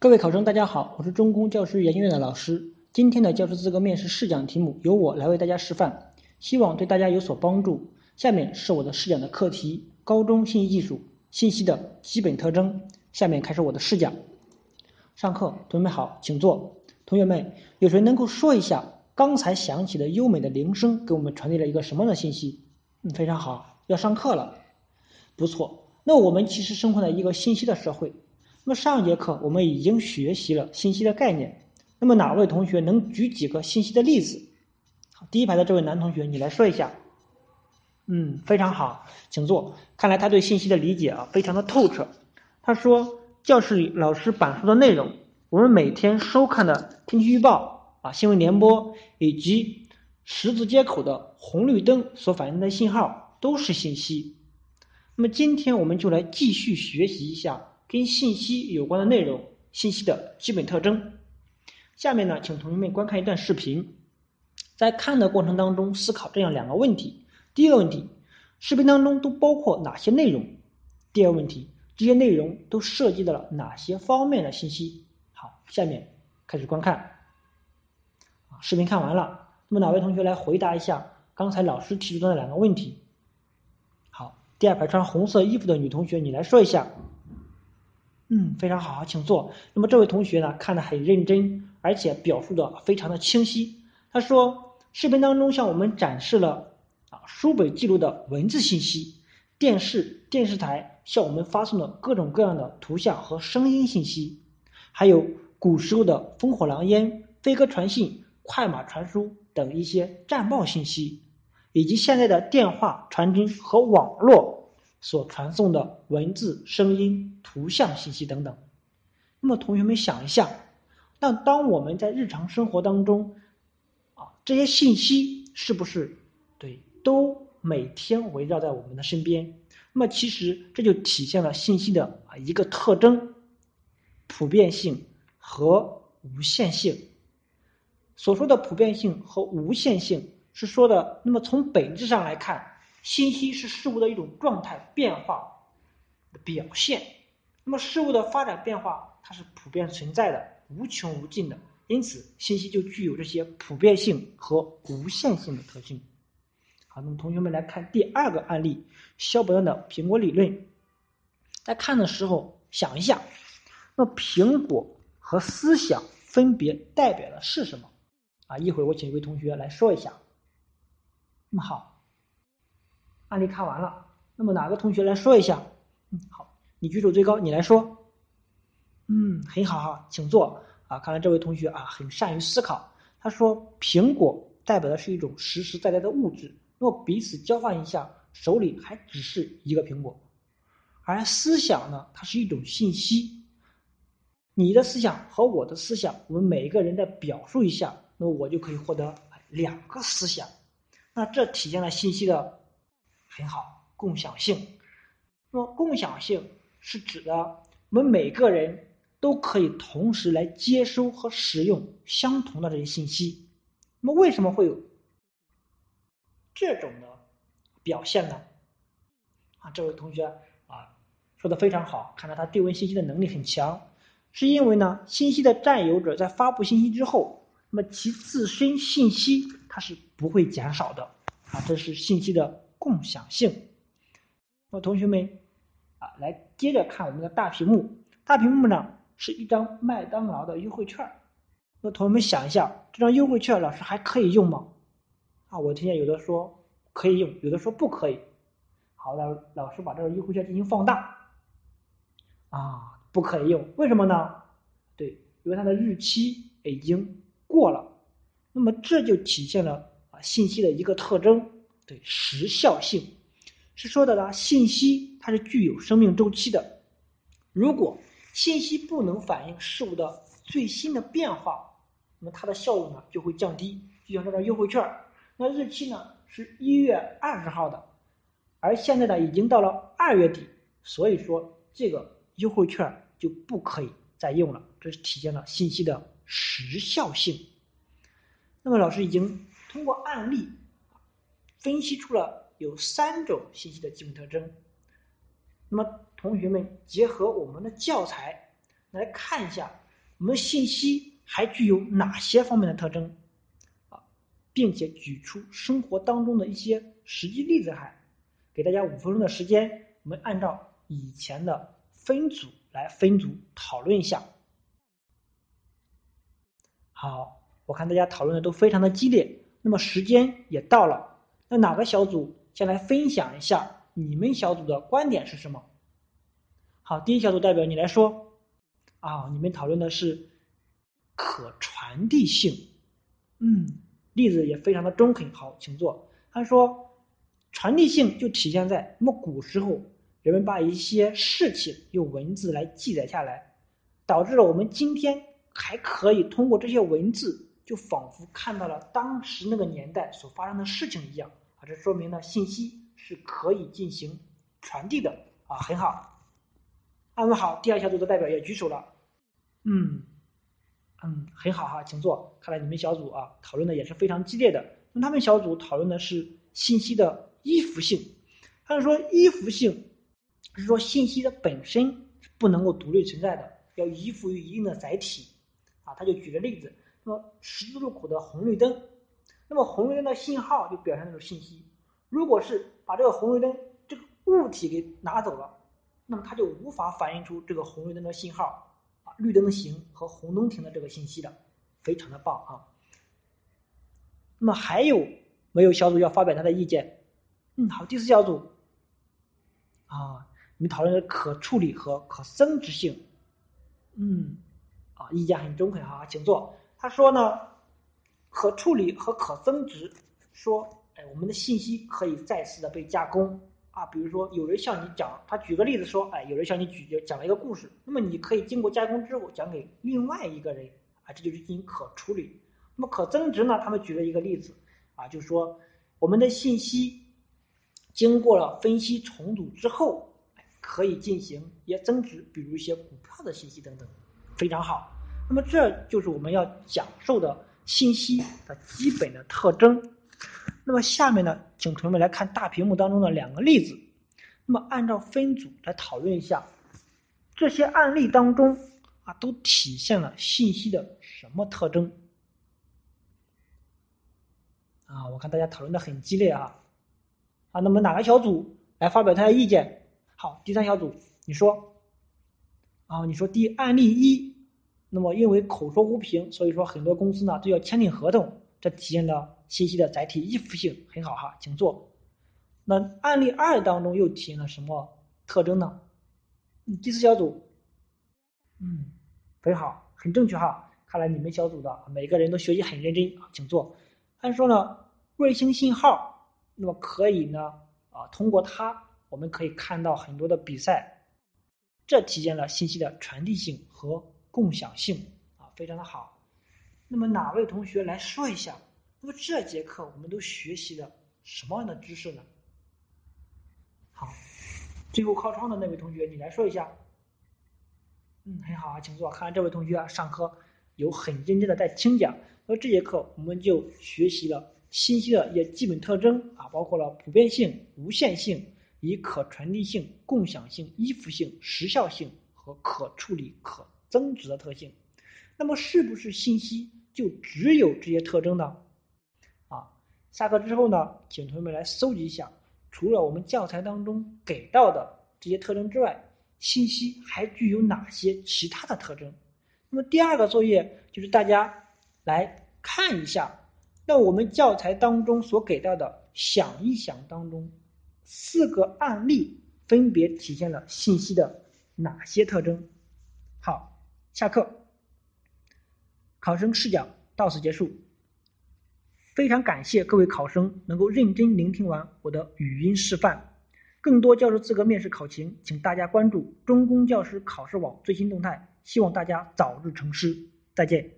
各位考生，大家好，我是中公教师研究院的老师。今天的教师资格面试试讲题目由我来为大家示范，希望对大家有所帮助。下面是我的试讲的课题：高中信息技术信息的基本特征。下面开始我的试讲。上课，同学们好，请坐。同学们，有谁能够说一下刚才响起的优美的铃声给我们传递了一个什么样的信息？嗯，非常好，要上课了，不错。那我们其实生活在一个信息的社会。那么上一节课我们已经学习了信息的概念。那么哪位同学能举几个信息的例子？好，第一排的这位男同学，你来说一下。嗯，非常好，请坐。看来他对信息的理解啊非常的透彻。他说，教室里老师板书的内容，我们每天收看的天气预报啊、新闻联播以及十字街口的红绿灯所反映的信号都是信息。那么今天我们就来继续学习一下。跟信息有关的内容，信息的基本特征。下面呢，请同学们观看一段视频，在看的过程当中思考这样两个问题：第一个问题，视频当中都包括哪些内容？第二个问题，这些内容都涉及到了哪些方面的信息？好，下面开始观看。视频看完了，那么哪位同学来回答一下刚才老师提出的两个问题？好，第二排穿红色衣服的女同学，你来说一下。嗯，非常好，请坐。那么这位同学呢，看得很认真，而且表述的非常的清晰。他说，视频当中向我们展示了啊书本记录的文字信息，电视电视台向我们发送的各种各样的图像和声音信息，还有古时候的烽火狼烟、飞鸽传信、快马传书等一些战报信息，以及现在的电话传真和网络。所传送的文字、声音、图像信息等等。那么，同学们想一下，那当我们在日常生活当中，啊，这些信息是不是对都每天围绕在我们的身边？那么，其实这就体现了信息的啊一个特征：普遍性和无限性。所说的普遍性和无限性是说的，那么从本质上来看。信息是事物的一种状态变化的表现，那么事物的发展变化它是普遍存在的、无穷无尽的，因此信息就具有这些普遍性和无限性的特性。好，那么同学们来看第二个案例，肖伯恩的苹果理论。在看的时候想一下，那苹果和思想分别代表的是什么？啊，一会儿我请一位同学来说一下。那么好。案例看完了，那么哪个同学来说一下？嗯，好，你举手最高，你来说。嗯，很好哈，请坐。啊，看来这位同学啊很善于思考。他说，苹果代表的是一种实实在在的物质，若彼此交换一下，手里还只是一个苹果。而思想呢，它是一种信息。你的思想和我的思想，我们每一个人的表述一下，那么我就可以获得两个思想。那这体现了信息的。很好，共享性。那么，共享性是指的我们每个人都可以同时来接收和使用相同的这些信息。那么，为什么会有这种的表现呢？啊，这位同学啊，说的非常好，看来他对问信息的能力很强。是因为呢，信息的占有者在发布信息之后，那么其自身信息它是不会减少的。啊，这是信息的。共享性，那同学们啊，来接着看我们的大屏幕。大屏幕呢是一张麦当劳的优惠券。那同学们想一下，这张优惠券老师还可以用吗？啊，我听见有的说可以用，有的说不可以。好，老老师把这个优惠券进行放大。啊，不可以用，为什么呢？对，因为它的日期已经过了。那么这就体现了啊信息的一个特征。对时效性是说的呢，信息它是具有生命周期的。如果信息不能反映事物的最新的变化，那么它的效用呢就会降低。就像这张优惠券，那日期呢是一月二十号的，而现在呢已经到了二月底，所以说这个优惠券就不可以再用了。这是体现了信息的时效性。那么老师已经通过案例。分析出了有三种信息的基本特征。那么，同学们结合我们的教材来看一下，我们信息还具有哪些方面的特征？啊，并且举出生活当中的一些实际例子来，给大家五分钟的时间，我们按照以前的分组来分组讨论一下。好，我看大家讨论的都非常的激烈，那么时间也到了，那哪个小组先来分享一下你们小组的观点是什么？好，第一小组代表你来说。啊，你们讨论的是可传递性，嗯，例子也非常的中肯。好，请坐。他说，传递性就体现在那么古时候，人们把一些事情用文字来记载下来，导致了我们今天还可以通过这些文字，就仿佛看到了当时那个年代所发生的事情一样。啊，这说明呢，信息是可以进行传递的。啊，很好。那么好，第二小组的代表也举手了。嗯，嗯，很好哈，请坐。看来你们小组啊讨论的也是非常激烈的。那他们小组讨论的是信息的依附性。他们说依附性是说信息的本身是不能够独立存在的，要依附于一定的载体。啊，他就举个例子，说十字路口的红绿灯，那么红绿灯的信号就表现那种信息。如果是把这个红绿灯这个物体给拿走了。那么它就无法反映出这个红绿灯的信号啊，绿灯行和红灯停的这个信息的，非常的棒啊。那么还有没有小组要发表他的意见？嗯，好，第四小组啊，你们讨论的可处理和可增值性，嗯，啊，意见很中肯哈，请坐。他说呢，可处理和可增值，说，哎，我们的信息可以再次的被加工。啊，比如说有人向你讲，他举个例子说，哎，有人向你举讲了一个故事，那么你可以经过加工之后讲给另外一个人，啊，这就是进行可处理。那么可增值呢？他们举了一个例子，啊，就是说我们的信息经过了分析重组之后，可以进行一些增值，比如一些股票的信息等等，非常好。那么这就是我们要讲授的信息的基本的特征。那么下面呢，请同学们来看大屏幕当中的两个例子。那么按照分组来讨论一下，这些案例当中啊，都体现了信息的什么特征？啊，我看大家讨论的很激烈啊。啊，那么哪个小组来发表他的意见？好，第三小组，你说。啊，你说第案例一，那么因为口说无凭，所以说很多公司呢都要签订合同。这体现了信息的载体依附性很好哈，请坐。那案例二当中又体现了什么特征呢？第四小组，嗯，很好，很正确哈。看来你们小组的每个人都学习很认真，请坐。按说呢，卫星信号，那么可以呢啊，通过它我们可以看到很多的比赛，这体现了信息的传递性和共享性啊，非常的好。那么哪位同学来说一下？那么这节课我们都学习了什么样的知识呢？好，最后靠窗的那位同学，你来说一下。嗯，很好啊，请坐。看来这位同学啊，上课有很认真的在听讲。那这节课我们就学习了信息的一些基本特征啊，包括了普遍性、无限性、以可传递性、共享性、依附性、时效性和可处理、可增值的特性。那么是不是信息？就只有这些特征呢？啊，下课之后呢，请同学们来搜集一下，除了我们教材当中给到的这些特征之外，信息还具有哪些其他的特征？那么第二个作业就是大家来看一下，那我们教材当中所给到的“想一想”当中，四个案例分别体现了信息的哪些特征？好，下课。考生试讲到此结束。非常感谢各位考生能够认真聆听完我的语音示范。更多教师资格面试考情，请大家关注中公教师考试网最新动态。希望大家早日成师。再见。